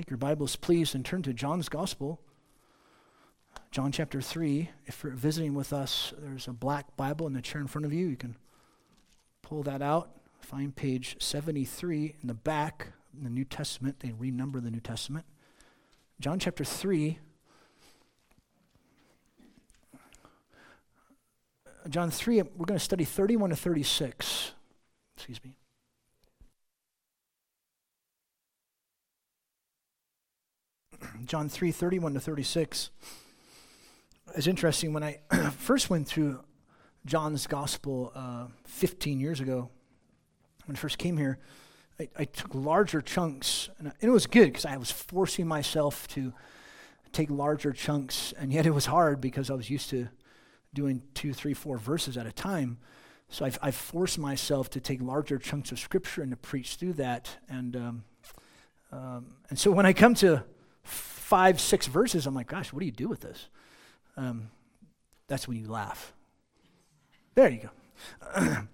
Take your Bibles, please, and turn to John's Gospel. John chapter 3. If you're visiting with us, there's a black Bible in the chair in front of you. You can pull that out. Find page 73 in the back in the New Testament. They renumber the New Testament. John chapter 3. John 3, we're going to study 31 to 36. Excuse me. John 3, 31 to 36. It's interesting. When I first went through John's gospel uh, 15 years ago, when I first came here, I, I took larger chunks, and, and it was good because I was forcing myself to take larger chunks, and yet it was hard because I was used to doing two, three, four verses at a time. So I've, I've forced myself to take larger chunks of scripture and to preach through that. And, um, um, and so when I come to five, six verses, I'm like, gosh, what do you do with this? Um, that's when you laugh. There you go.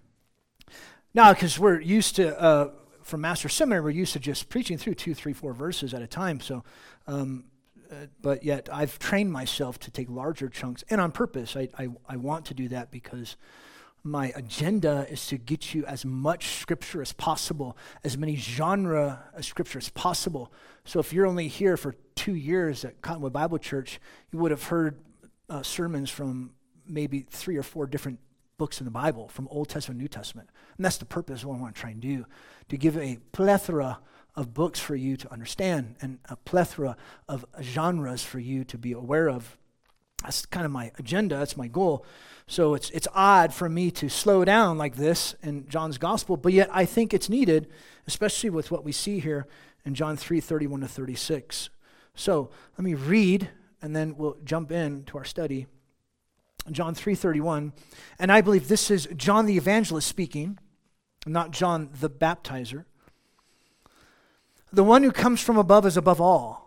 now, because we're used to, uh, from Master Seminary, we're used to just preaching through two, three, four verses at a time. So, um, uh, but yet I've trained myself to take larger chunks, and on purpose. I, I, I want to do that because my agenda is to get you as much scripture as possible, as many genre of scripture as possible. So if you're only here for two years at Cottonwood Bible Church, you would have heard uh, sermons from maybe three or four different books in the Bible, from Old Testament, New Testament. And that's the purpose of what I want to try and do, to give a plethora of books for you to understand and a plethora of genres for you to be aware of. That's kind of my agenda, that's my goal. So it's, it's odd for me to slow down like this in John's gospel, but yet I think it's needed, especially with what we see here in John 3 31 to 36. So let me read and then we'll jump in to our study. John 3:31. And I believe this is John the evangelist speaking, not John the baptizer. The one who comes from above is above all.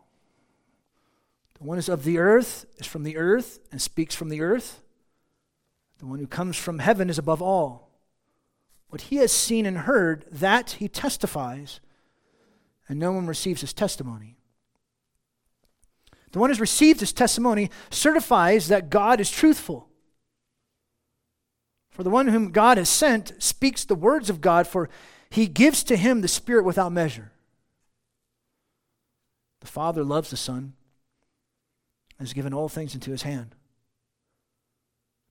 The one is of the earth is from the earth and speaks from the earth. The one who comes from heaven is above all. What he has seen and heard, that he testifies, and no one receives his testimony. The one who's received his testimony certifies that God is truthful. For the one whom God has sent speaks the words of God, for he gives to him the Spirit without measure. The Father loves the Son has given all things into his hand.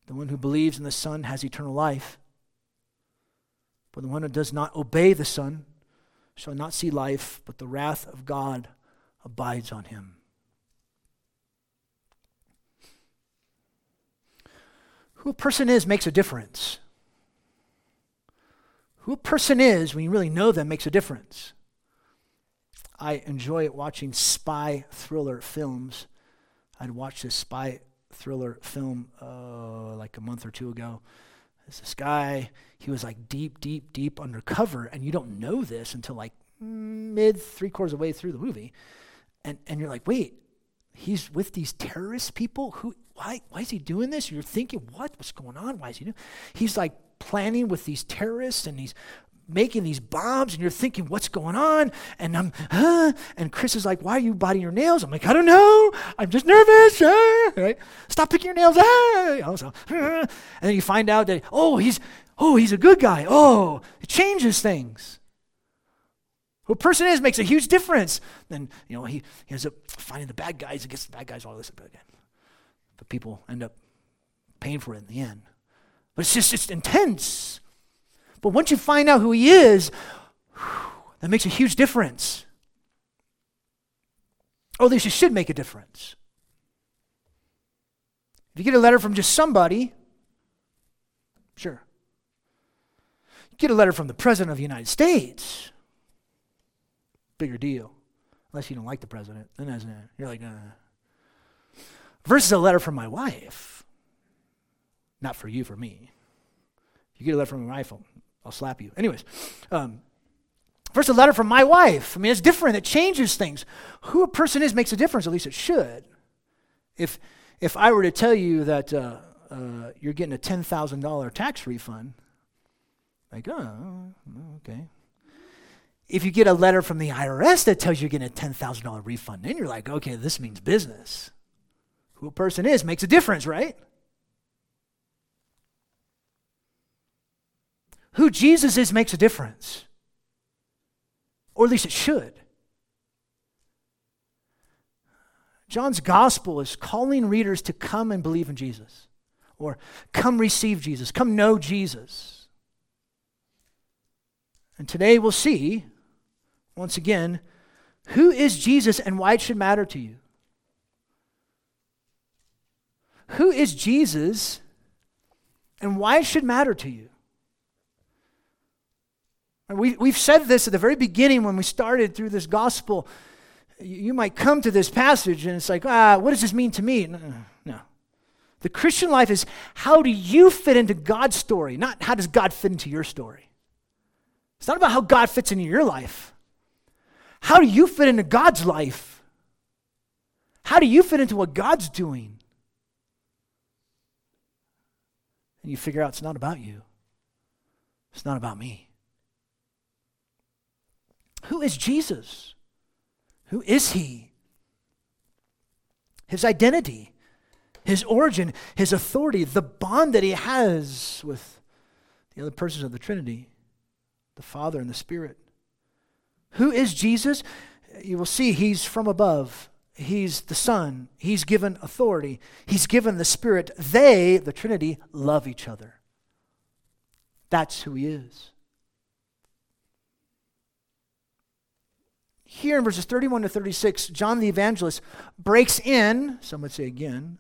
The one who believes in the Son has eternal life. But the one who does not obey the Son shall not see life, but the wrath of God abides on him. Who a person is makes a difference. Who a person is, when you really know them, makes a difference. I enjoy watching spy thriller films. I'd watched this spy thriller film uh, like a month or two ago. This guy, he was like deep, deep, deep undercover, and you don't know this until like mid three quarters of the way through the movie. And, and you're like, wait, he's with these terrorist people? Who, why, why is he doing this? You're thinking, what? What's going on? Why is he doing He's like planning with these terrorists and he's making these bombs and you're thinking, what's going on? And I'm, huh? And Chris is like, why are you biting your nails? I'm like, I don't know. I'm just nervous. Uh, right? Stop picking your nails. Uh, and then you find out that, oh, he's, oh, he's a good guy. Oh, it changes things. Who a person is makes a huge difference. Then, you know, he, he ends up finding the bad guys and gets the bad guys all this. Again but people end up paying for it in the end. But it's just, it's intense. But once you find out who he is, that makes a huge difference. Or at least it should make a difference. If you get a letter from just somebody, sure. You get a letter from the President of the United States, bigger deal. Unless you don't like the president, then that's, it. you're like, nah. Versus a letter from my wife. Not for you, for me. You get a letter from my wife, I'll, slap you. Anyways, um, first a letter from my wife. I mean, it's different. It changes things. Who a person is makes a difference. At least it should. If if I were to tell you that uh, uh, you're getting a ten thousand dollar tax refund, like, oh, okay. if you get a letter from the IRS that tells you you're getting a $10,000 refund, then you're like, okay, this means business. Who a person is makes a difference, right? Who Jesus is makes a difference. Or at least it should. John's gospel is calling readers to come and believe in Jesus, or come receive Jesus, come know Jesus. And today we'll see, once again, who is Jesus and why it should matter to you. Who is Jesus and why it should matter to you? We, we've said this at the very beginning when we started through this gospel. You, might come to this passage and it's like, ah, what does this mean to me? No, no. The Christian life is how do you fit into God's story, not how does God fit into your story. It's not about how God fits into your life. How do you fit into God's life? How do you fit into what God's doing? And you figure out it's not about you, it's not about me. Who is Jesus? Who is he? His identity, his origin, his authority, the bond that he has with the other persons of the Trinity, the Father and the Spirit. Who is Jesus? You will see he's from above. He's the Son. He's given authority. He's given the Spirit. They, the Trinity, love each other. That's who he is. Here in verses 31 to 36, John the evangelist breaks in, some would say again,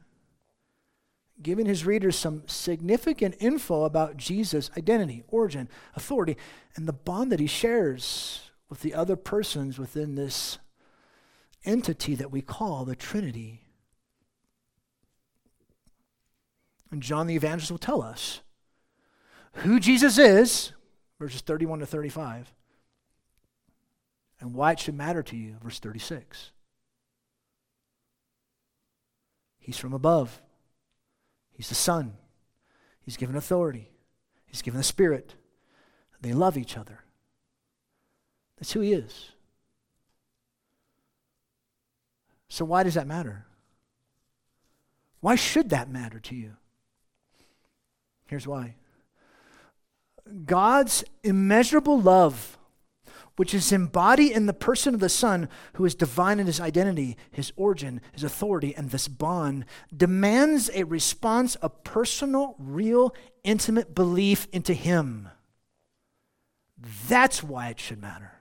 giving his readers some significant info about Jesus' identity, origin, authority, and the bond that he shares with the other persons within this entity that we call the Trinity. And John the evangelist will tell us who Jesus is, verses 31 to 35 and why it should matter to you. Verse 36. He's from above. He's the Son. He's given authority. He's given the Spirit. They love each other. That's who He is. So, why does that matter? Why should that matter to you? Here's why God's immeasurable love which is embodied in the person of the Son, who is divine in his identity, his origin, his authority, and this bond, demands a response of personal, real, intimate belief into him. That's why it should matter.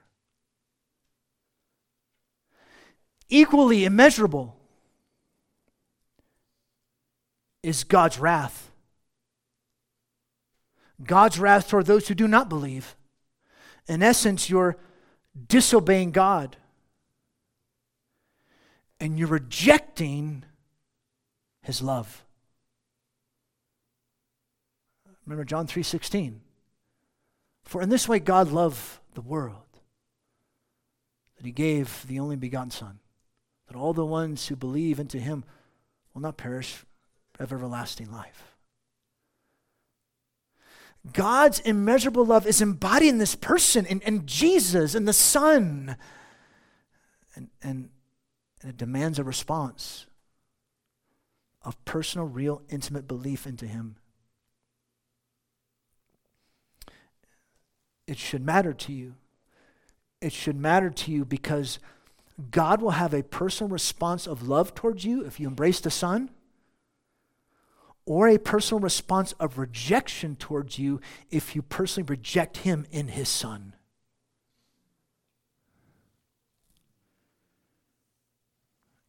Equally immeasurable is God's wrath. God's wrath toward those who do not believe. In essence, your disobeying God. And you're rejecting his love. Remember John 3:16. For in this way God loved the world that he gave the only begotten son that all the ones who believe into him will not perish but have everlasting life. God's immeasurable love is embodied in this person, in, in Jesus, in the Son. And, and, and it demands a response of personal, real, intimate belief into Him. It should matter to you. It should matter to you because God will have a personal response of love towards you if you embrace the Son or a personal response of rejection towards you if you personally reject him in his son.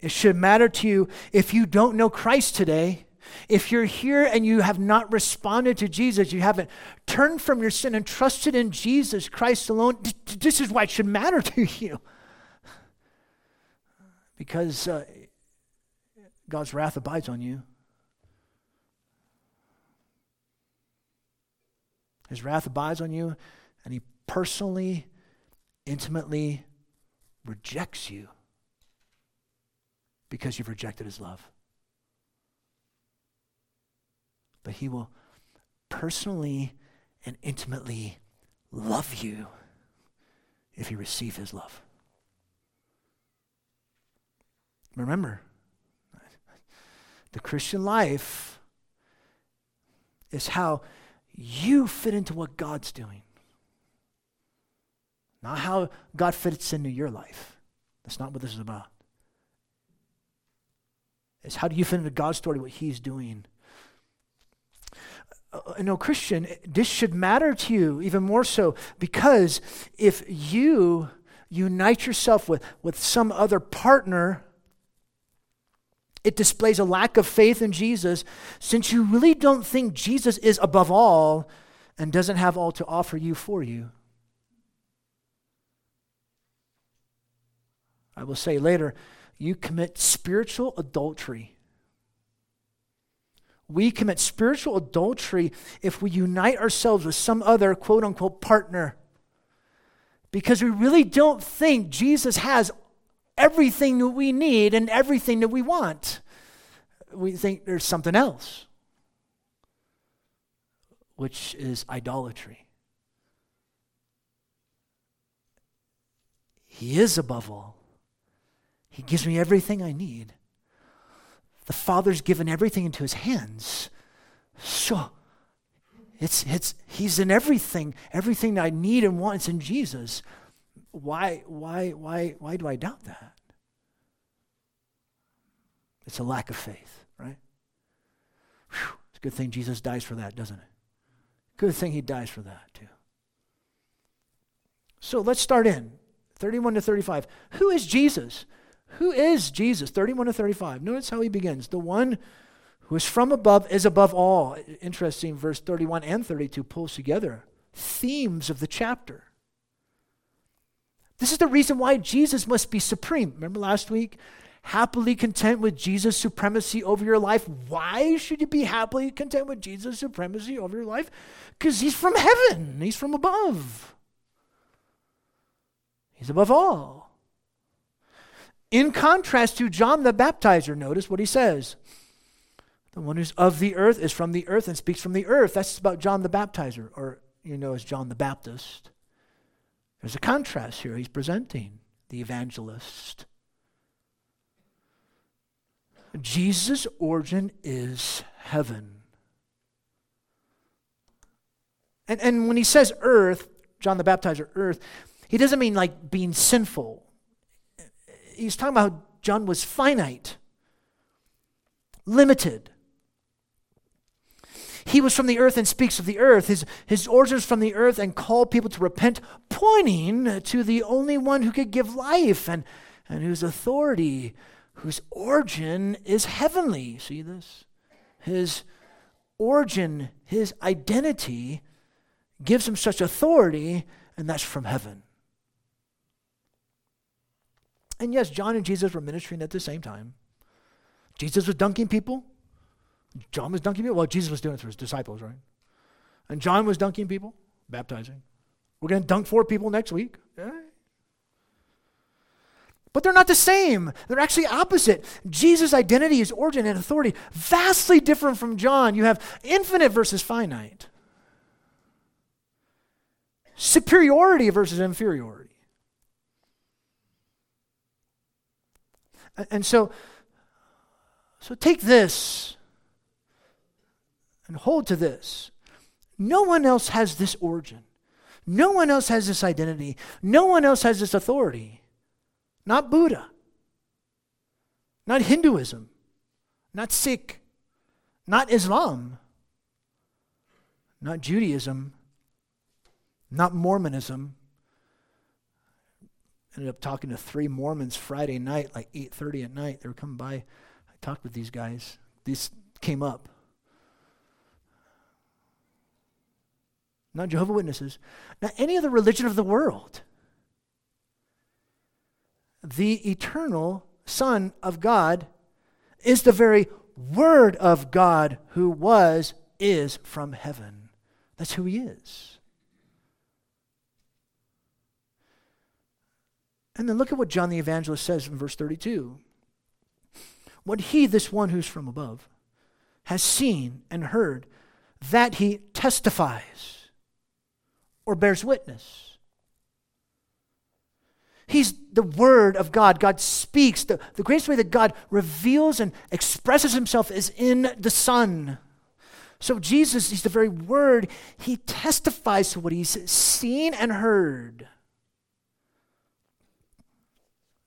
It should matter to you if you don't know Christ today. If you're here and you have not responded to Jesus, you haven't turned from your sin and trusted in Jesus Christ alone, this is why it should matter to you. Because uh, God's wrath abides on you. His wrath abides on you, and he personally, intimately rejects you because you've rejected his love. But he will personally and intimately love you if you receive his love. Remember, the Christian life is how you fit into what God's doing, not how God fits into your life. That's not what this is about. It's how do you fit into God's story, what He's doing. Uh, no, Christian, this should matter to you even more so because if you unite yourself with, with some other partner, it displays a lack of faith in Jesus since you really don't think Jesus is above all and doesn't have all to offer you for you. I will say later, you commit spiritual adultery. We commit spiritual adultery if we unite ourselves with some other quote unquote partner because we really don't think Jesus has everything that we need and everything that we want. We think there's something else, which is idolatry. He is above all. He gives me everything I need. The Father's given everything into his hands. So it's, it's, he's in everything. Everything that I need and want is in Jesus. Why, why, why, why do I doubt that? It's a lack of faith, right? Whew, it's a good thing Jesus dies for that, doesn't it? Good thing he dies for that, too. So let's start in 31 to 35. Who is Jesus? Who is Jesus? 31 to 35. Notice how he begins. The one who is from above is above all. Interesting, verse 31 and 32 pulls together themes of the chapter. This is the reason why Jesus must be supreme. Remember last week? Happily content with Jesus' supremacy over your life. Why should you be happily content with Jesus' supremacy over your life? Because he's from heaven, he's from above. He's above all. In contrast to John the Baptizer, notice what he says. The one who's of the earth is from the earth and speaks from the earth. That's about John the Baptizer, or you know as John the Baptist. There's a contrast here. He's presenting the evangelist. Jesus' origin is heaven. And, and when he says earth, John the Baptizer, earth, he doesn't mean like being sinful. He's talking about John was finite, limited. He was from the earth and speaks of the earth. His, his origins from the earth and called people to repent, pointing to the only one who could give life and, and whose authority, whose origin is heavenly. See this? His origin, his identity gives him such authority, and that's from heaven. And yes, John and Jesus were ministering at the same time. Jesus was dunking people. John was dunking people. Well, Jesus was doing it for his disciples, right? And John was dunking people, baptizing. We're going to dunk four people next week. Yeah. But they're not the same. They're actually opposite. Jesus' identity, his origin, and authority, vastly different from John. You have infinite versus finite, superiority versus inferiority. And so, so take this and hold to this. No one else has this origin. No one else has this identity. No one else has this authority. Not Buddha. Not Hinduism. Not Sikh. Not Islam. Not Judaism. Not Mormonism. Ended up talking to three Mormons Friday night, like 8:30 at night. They were coming by. I talked with these guys. These came up. Not Jehovah Witnesses, not any other religion of the world. The eternal Son of God is the very Word of God who was, is from heaven. That's who He is. And then look at what John the Evangelist says in verse 32. What he, this one who's from above, has seen and heard, that he testifies or bears witness. He's the Word of God. God speaks. The, the greatest way that God reveals and expresses himself is in the Son. So, Jesus, he's the very Word. He testifies to what he's seen and heard.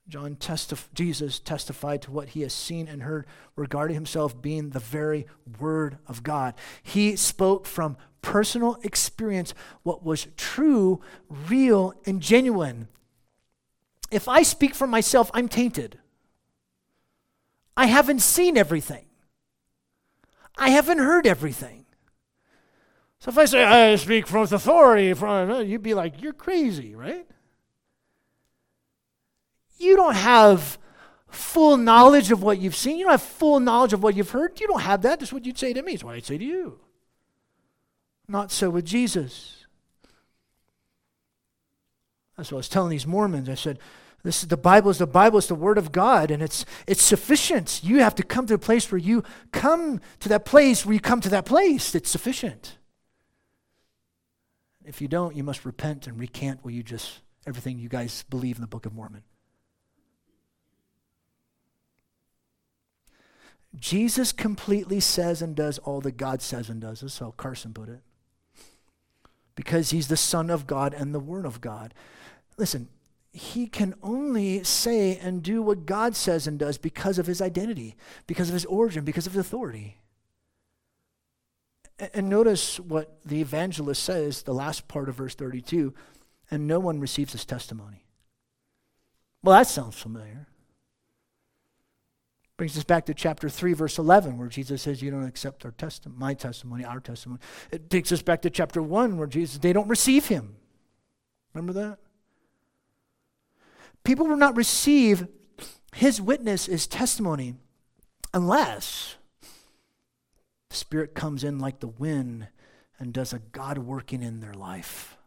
John testif- Jesus testified to what he has seen and heard regarding himself being the very Word of God. He spoke from personal experience what was true, real, and genuine. If I speak for myself, I'm tainted. I haven't seen everything. I haven't heard everything. So if I say I speak from authority, from uh, you'd be like, you're crazy, right? You don't have full knowledge of what you've seen. You don't have full knowledge of what you've heard. You don't have that. That's what you'd say to me. That's what I'd say to you. Not so with Jesus. That's what I was telling these Mormons. I said, this is the Bible is the Bible is the Word of God, and it's it's sufficient. You have to come to a place where you come to that place where you come to that place. It's sufficient. If you don't, you must repent and recant what you just everything you guys believe in the Book of Mormon. Jesus completely says and does all that God says and does. That's how Carson put it. Because he's the Son of God and the Word of God. Listen, he can only say and do what God says and does because of his identity, because of his origin, because of his authority. And notice what the evangelist says, the last part of verse 32 and no one receives his testimony. Well, that sounds familiar. Brings us back to chapter 3, verse 11, where Jesus says, You don't accept our testimony, my testimony, our testimony. It takes us back to chapter 1, where Jesus, they don't receive him. Remember that? People will not receive his witness, his testimony, unless the Spirit comes in like the wind and does a God working in their life.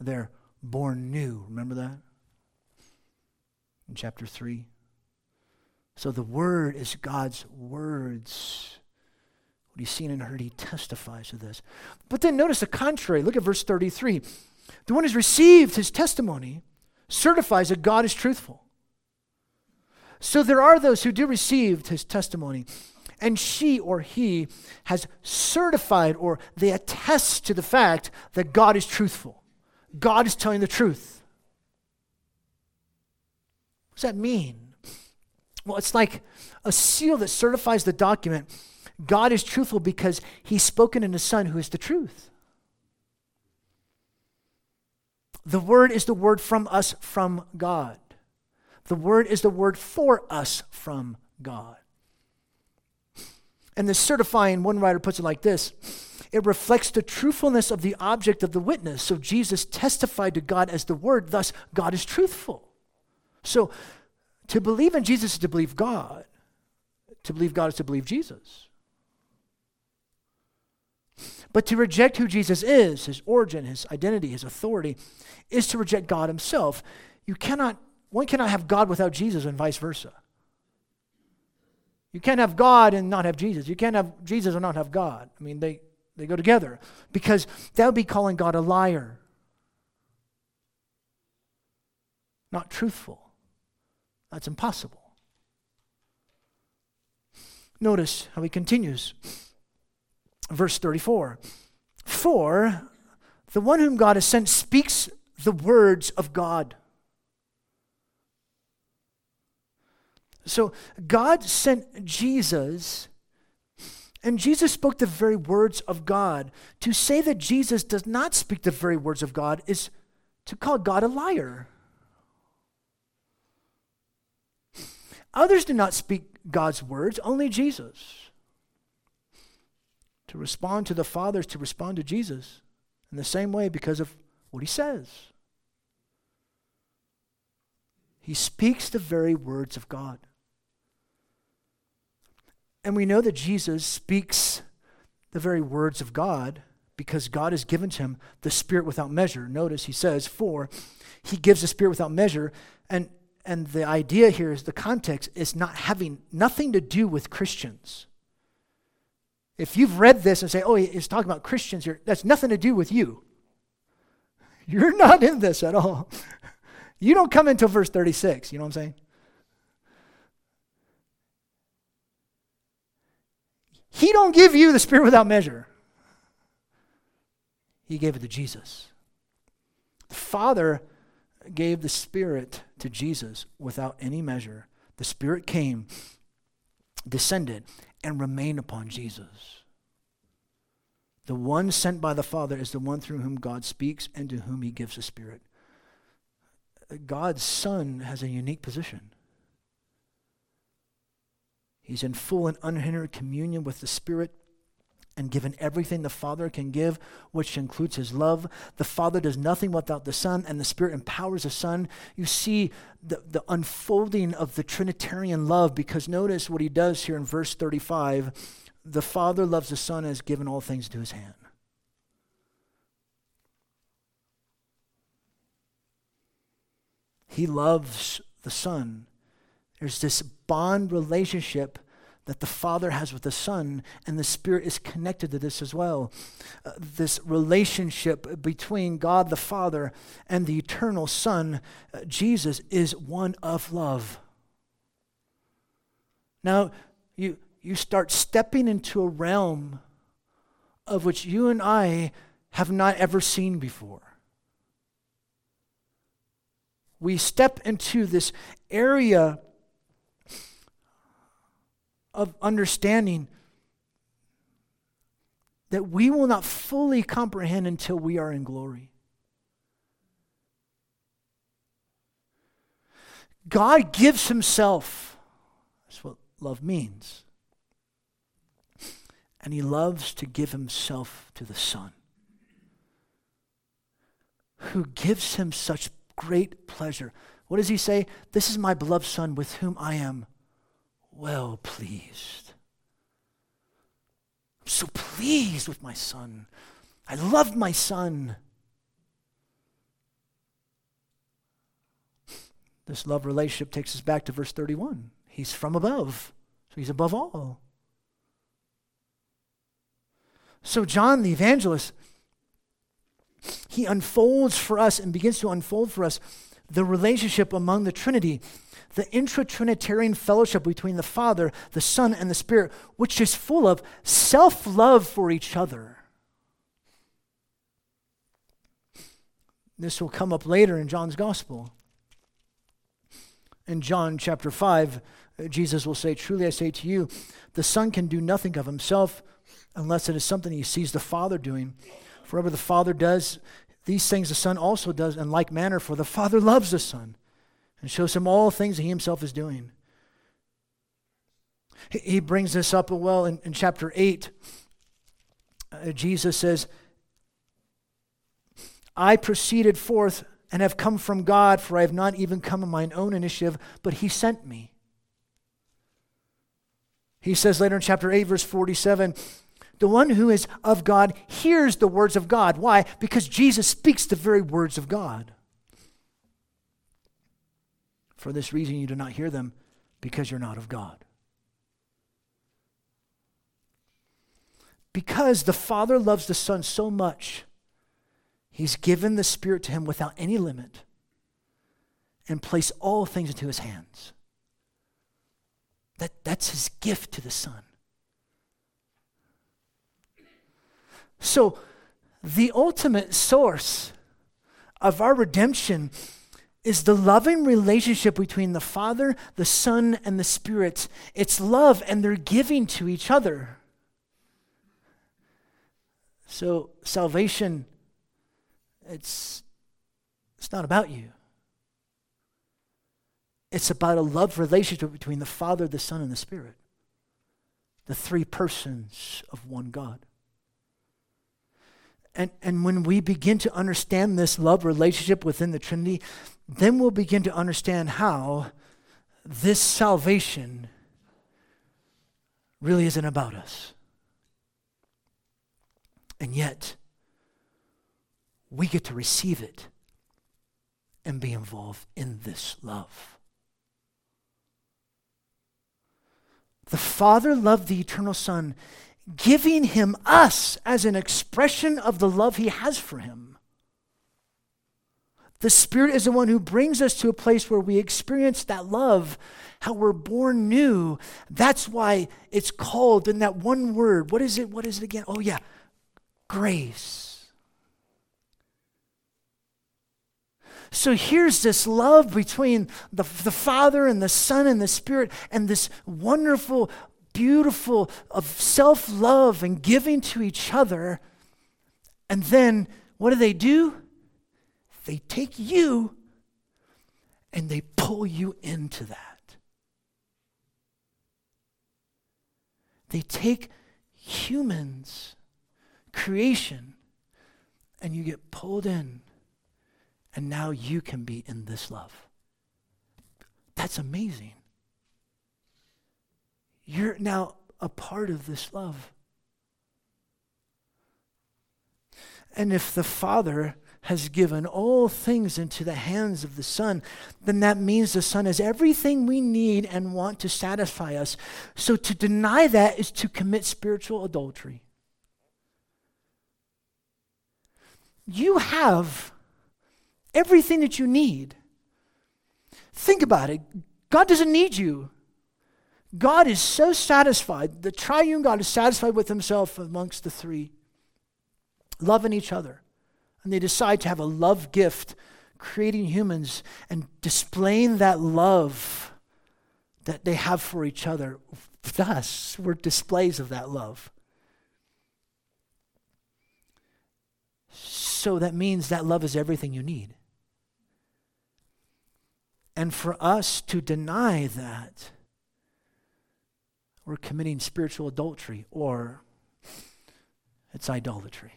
They're born new. Remember that? In chapter 3. So the Word is God's words. What he's seen and heard, he testifies to this. But then notice the contrary. Look at verse 33. The one who's received his testimony certifies that God is truthful. So there are those who do receive his testimony, and she or he has certified or they attest to the fact that God is truthful. God is telling the truth. What does that mean? Well, it's like a seal that certifies the document. God is truthful because he's spoken in the Son who is the truth. The word is the word from us from God. The word is the word for us from God. And the certifying, one writer puts it like this it reflects the truthfulness of the object of the witness. So Jesus testified to God as the word, thus, God is truthful. So to believe in Jesus is to believe God, to believe God is to believe Jesus. But to reject who Jesus is, his origin, his identity, his authority, is to reject God himself. You cannot, one cannot have God without Jesus and vice versa. You can't have God and not have Jesus. You can't have Jesus and not have God. I mean, they, they go together because that would be calling God a liar, not truthful. That's impossible. Notice how he continues. Verse 34 For the one whom God has sent speaks the words of God. So God sent Jesus, and Jesus spoke the very words of God. To say that Jesus does not speak the very words of God is to call God a liar. Others do not speak God's words, only Jesus. To respond to the Father is to respond to Jesus in the same way because of what he says. He speaks the very words of God. And we know that Jesus speaks the very words of God because God has given to him the Spirit without measure. Notice he says, For he gives the Spirit without measure. And, and the idea here is the context is not having nothing to do with Christians. If you've read this and say, oh, he's talking about Christians here, that's nothing to do with you. You're not in this at all. You don't come until verse 36. You know what I'm saying? He don't give you the Spirit without measure. He gave it to Jesus. The Father gave the Spirit to Jesus without any measure. The Spirit came, descended, and remained upon Jesus. The one sent by the Father is the one through whom God speaks and to whom he gives the Spirit. God's Son has a unique position. He's in full and unhindered communion with the Spirit and given everything the Father can give, which includes his love. The Father does nothing without the Son, and the Spirit empowers the Son. You see the, the unfolding of the Trinitarian love because notice what he does here in verse 35 the Father loves the Son and has given all things to his hand. He loves the Son. There's this bond relationship that the Father has with the Son, and the Spirit is connected to this as well. Uh, this relationship between God the Father and the eternal Son, uh, Jesus, is one of love. Now, you, you start stepping into a realm of which you and I have not ever seen before. We step into this area of understanding that we will not fully comprehend until we are in glory. God gives Himself. That's what love means. And he loves to give himself to the Son, who gives him such great pleasure. What does he say? This is my beloved Son with whom I am well pleased. I'm so pleased with my Son. I love my Son. This love relationship takes us back to verse 31. He's from above, so he's above all. So, John the evangelist, he unfolds for us and begins to unfold for us the relationship among the Trinity, the intra Trinitarian fellowship between the Father, the Son, and the Spirit, which is full of self love for each other. This will come up later in John's Gospel. In John chapter 5, uh, Jesus will say, Truly I say to you, the Son can do nothing of himself unless it is something he sees the Father doing. For whatever the Father does, these things the Son also does in like manner, for the Father loves the Son and shows him all things that he himself is doing. He brings this up well in, in chapter 8. Uh, Jesus says, I proceeded forth and have come from God, for I have not even come of mine own initiative, but he sent me. He says later in chapter 8, verse 47, the one who is of God hears the words of God. Why? Because Jesus speaks the very words of God. For this reason, you do not hear them because you're not of God. Because the Father loves the Son so much, He's given the Spirit to him without any limit and placed all things into his hands. That, that's his gift to the Son. So, the ultimate source of our redemption is the loving relationship between the Father, the Son, and the Spirit. It's love, and they're giving to each other. So, salvation, it's, it's not about you. It's about a love relationship between the Father, the Son, and the Spirit, the three persons of one God. And, and when we begin to understand this love relationship within the Trinity, then we'll begin to understand how this salvation really isn't about us. And yet, we get to receive it and be involved in this love. The Father loved the eternal Son giving him us as an expression of the love he has for him. The Spirit is the one who brings us to a place where we experience that love, how we're born new. That's why it's called in that one word. What is it? What is it again? Oh, yeah, grace. So here's this love between the, the Father and the Son and the Spirit, and this wonderful, beautiful of self love and giving to each other. And then what do they do? They take you and they pull you into that. They take humans, creation, and you get pulled in and now you can be in this love. That's amazing. You're now a part of this love. And if the Father has given all things into the hands of the Son, then that means the Son has everything we need and want to satisfy us. So to deny that is to commit spiritual adultery. You have everything that you need. Think about it. God doesn't need you. God is so satisfied, the triune God is satisfied with himself amongst the three, loving each other. And they decide to have a love gift, creating humans and displaying that love that they have for each other. Thus, we're displays of that love. So that means that love is everything you need. And for us to deny that, we're committing spiritual adultery or it's idolatry.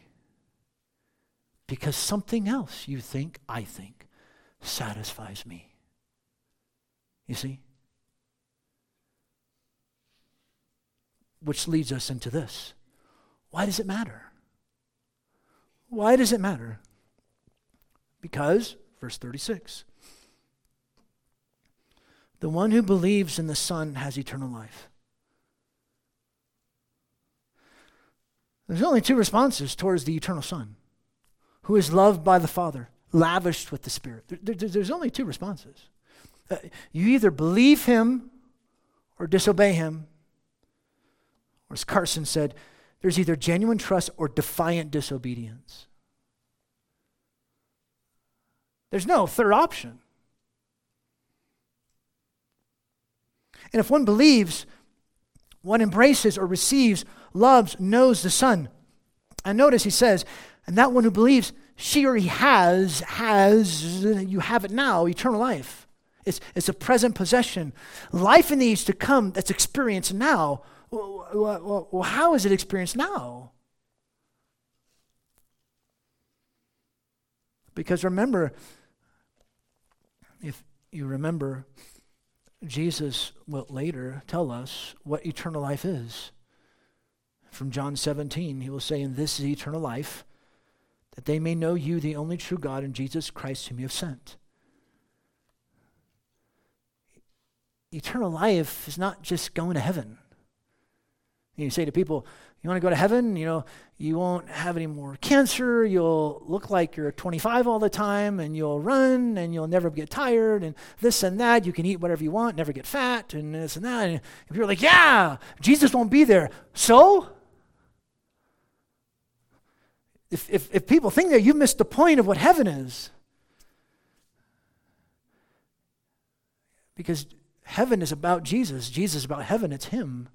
Because something else you think, I think, satisfies me. You see? Which leads us into this. Why does it matter? Why does it matter? Because, verse 36, the one who believes in the Son has eternal life. There's only two responses towards the eternal Son, who is loved by the Father, lavished with the Spirit. There, there, there's only two responses. Uh, you either believe him or disobey him. Or as Carson said, there's either genuine trust or defiant disobedience. There's no third option. And if one believes, one embraces or receives, loves, knows the Son. And notice he says, and that one who believes, she or he has, has, you have it now, eternal life. It's, it's a present possession. Life in the age to come that's experienced now. Well, well, how is it experienced now? Because remember, if you remember, Jesus will later tell us what eternal life is. From John 17, he will say, And this is eternal life, that they may know you, the only true God, and Jesus Christ, whom you have sent. Eternal life is not just going to heaven. You say to people, you want to go to heaven? You know, you won't have any more cancer. You'll look like you're 25 all the time, and you'll run, and you'll never get tired, and this and that. You can eat whatever you want, never get fat, and this and that. And people are like, yeah, Jesus won't be there. So? If, if, if people think that, you've missed the point of what heaven is. Because heaven is about Jesus, Jesus is about heaven, it's Him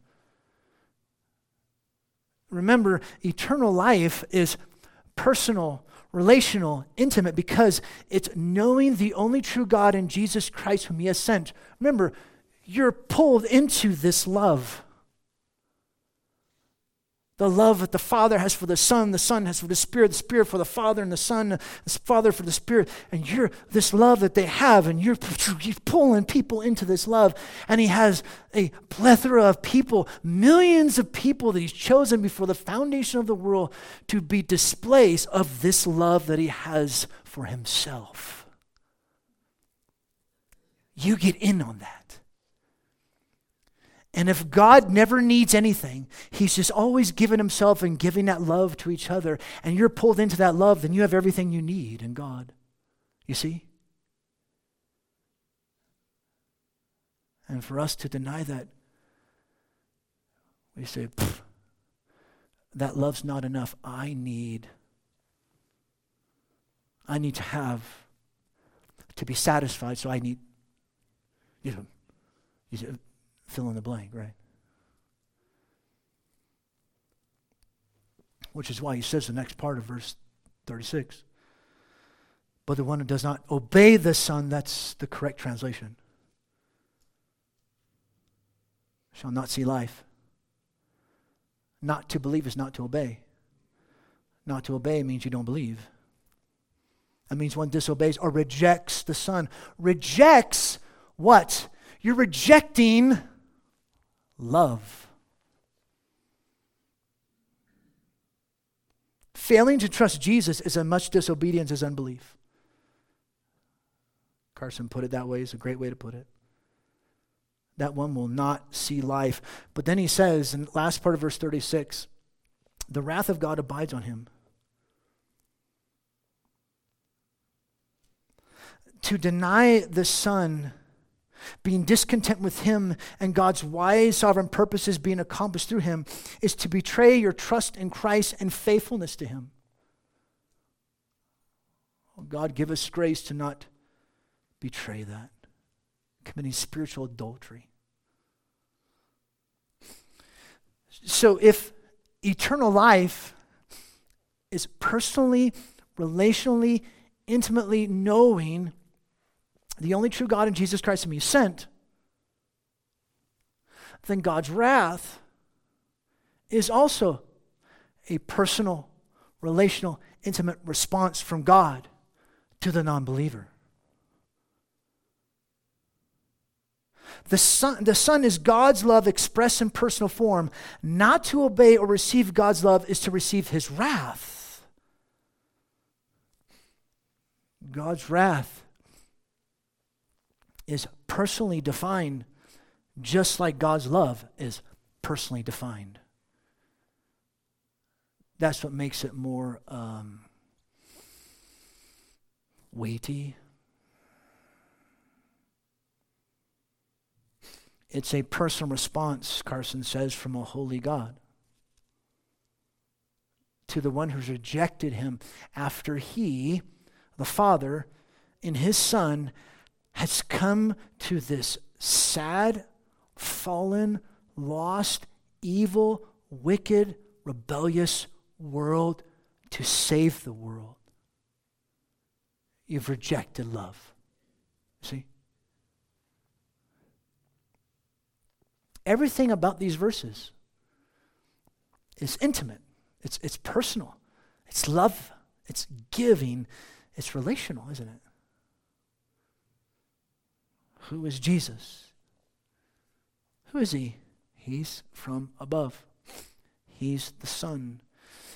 remember, eternal life is personal, relational, intimate, because it's knowing the only true God in Jesus Christ whom He has sent. Remember, you're pulled into this love. The love that the Father has for the Son, the Son has for the Spirit, the Spirit for the Father, and the Son, the Father for the Spirit. And you're this love that they have, and you're, you're pulling people into this love. And He has a plethora of people, millions of people that He's chosen before the foundation of the world to be displays of this love that He has for Himself. You get in on that. And if God never needs anything, He's just always giving Himself and giving that love to each other, and you're pulled into that love, then you have everything you need in God. You see? And for us to deny that, we say, that love's not enough. I need, I need to have, to be satisfied, so I need, you know, you fill in the blank, right? Which is why he says the next part of verse 36. But the one who does not obey the Son, that's the correct translation, shall not see life. Not to believe is not to obey. Not to obey means you don't believe. That means one disobeys or rejects the Son. Rejects what? You're rejecting love. Failing to trust Jesus is as much disobedience as unbelief. Carson put it that way, is a great way to put it. That one will not see life. But then he says in last part of verse 36 the wrath of God abides on him. To deny the Son, being discontent with Him and God's wise sovereign purposes being accomplished through Him, is to betray your trust in Christ and faithfulness to Him. Oh, God, give us grace to not betray that, committing spiritual adultery. So if eternal life is personally, relationally, intimately knowing the only true God in Jesus Christ whom He sent, then God's wrath is also a personal, relational, intimate response from God to the non believer. The son, the son is God's love expressed in personal form. Not to obey or receive God's love is to receive his wrath. God's wrath is personally defined just like God's love is personally defined. That's what makes it more um, weighty It's a personal response, Carson says, from a holy God to the one who's rejected him after he, the Father, in his Son, has come to this sad, fallen, lost, evil, wicked, rebellious world to save the world. You've rejected love. See? Everything about these verses is intimate, it's, it's personal, it's love, it's giving, it's relational, isn't it? Who is Jesus? Who is he? He's from above. He's the Son.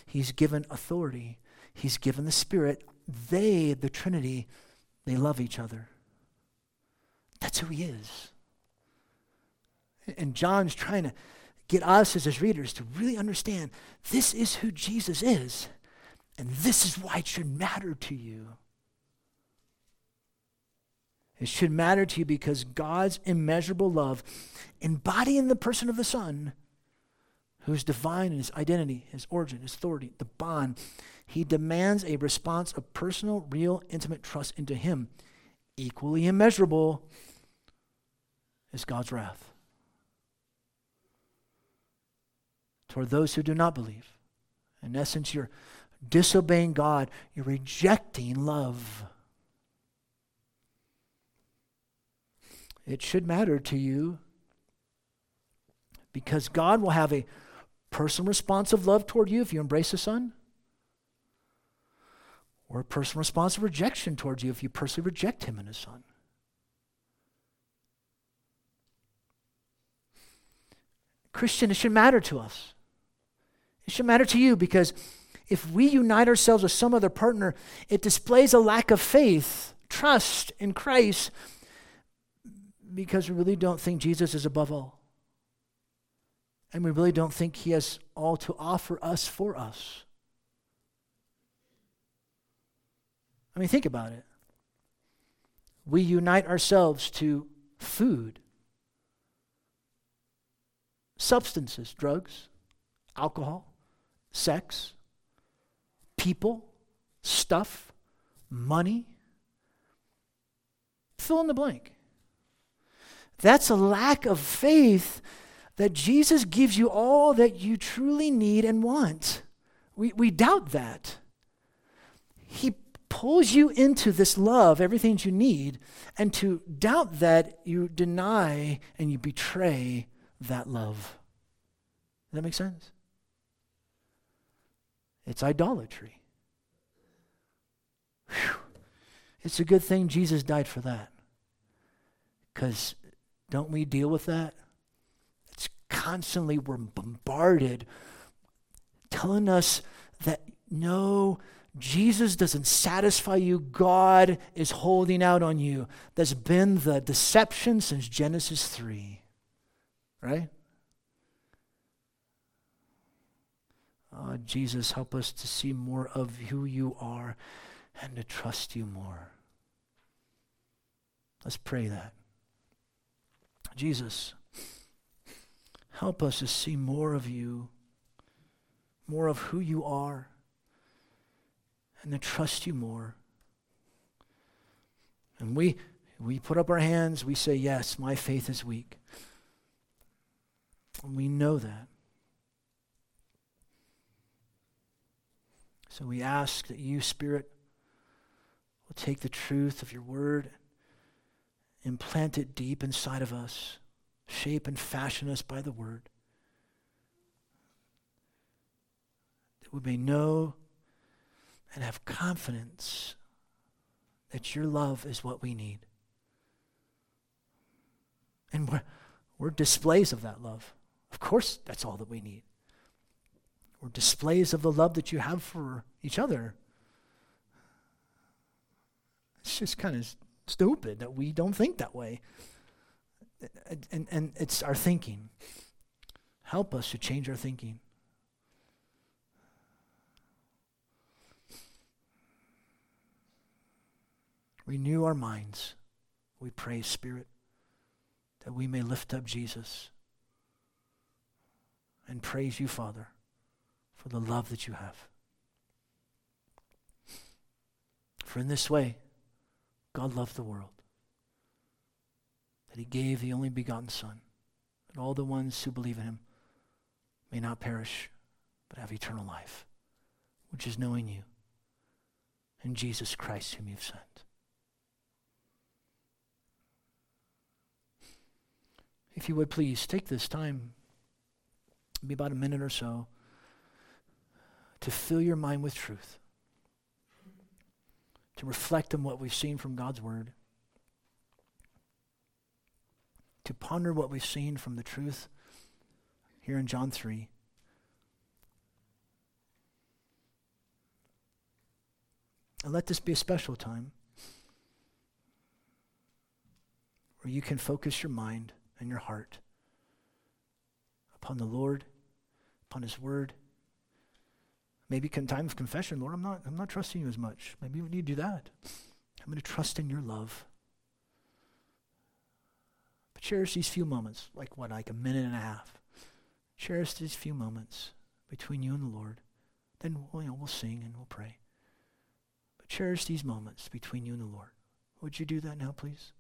He's given authority. He's given the Spirit. They, the Trinity, they love each other. That's who he is. And John's trying to get us as his readers to really understand this is who Jesus is, and this is why it should matter to you. It should matter to you because God's immeasurable love, embodied in the person of the Son, who is divine in his identity, his origin, his authority, the bond, he demands a response of personal, real, intimate trust into him. Equally immeasurable is God's wrath. toward those who do not believe. In essence, you're disobeying God, you're rejecting love. It should matter to you because God will have a personal response of love toward you if you embrace the Son, or a personal response of rejection towards you if you personally reject Him and His Son. Christian, it should matter to us. It should matter to you because if we unite ourselves with some other partner, it displays a lack of faith, trust in Christ, because we really don't think Jesus is above all. And we really don't think he has all to offer us for us. I mean, think about it. we unite ourselves to food, substances, drugs, alcohol, sex, people, stuff, money. Fill in the blank. That's a lack of faith that Jesus gives you all that you truly need and want. We, we doubt that. He pulls you into this love, everything you need, and to doubt that, you deny and you betray that love. Does that make sense? It's idolatry. Whew. It's a good thing Jesus died for that. Because don't we deal with that? It's constantly, we're bombarded telling us that no, Jesus doesn't satisfy you. God is holding out on you. That's been the deception since Genesis 3. Right? Oh, Jesus, help us to see more of who you are and to trust you more. Let's pray that. Jesus, help us to see more of you, more of who you are, and to trust you more. And we, we put up our hands, we say, Yes, my faith is weak. And we know that. So we ask that you, Spirit, will take the truth of your word, implant it deep inside of us, shape and fashion us by the word. That we may know and have confidence that your love is what we need. And we're, we're displays of that love. Of course, that's all that we need We're displays of the love that you have for each other. It's just kind of stupid that we don't think that way. And, and it's our thinking. Help us to change our thinking. Renew our minds, we pray, Spirit, that we may lift up Jesus and praise you, Father for the love that you have. For in this way, God loved the world, that he gave the only begotten Son, that all the ones who believe in him may not perish, but have eternal life, which is knowing you and Jesus Christ, whom you've sent. If you would please take this time, be about a minute or so to fill your mind with truth, to reflect on what we've seen from God's Word, to ponder what we've seen from the truth here in John 3. And let this be a special time where you can focus your mind and your heart upon the Lord, upon His Word Maybe in time of confession, Lord, I'm not, I'm not trusting you as much. Maybe we need to do that. I'm going to trust in your love. But cherish these few moments, like what, like a minute and a half. Cherish these few moments between you and the Lord. Then we'll, you know, we'll sing and we'll pray. But cherish these moments between you and the Lord. Would you do that now, please?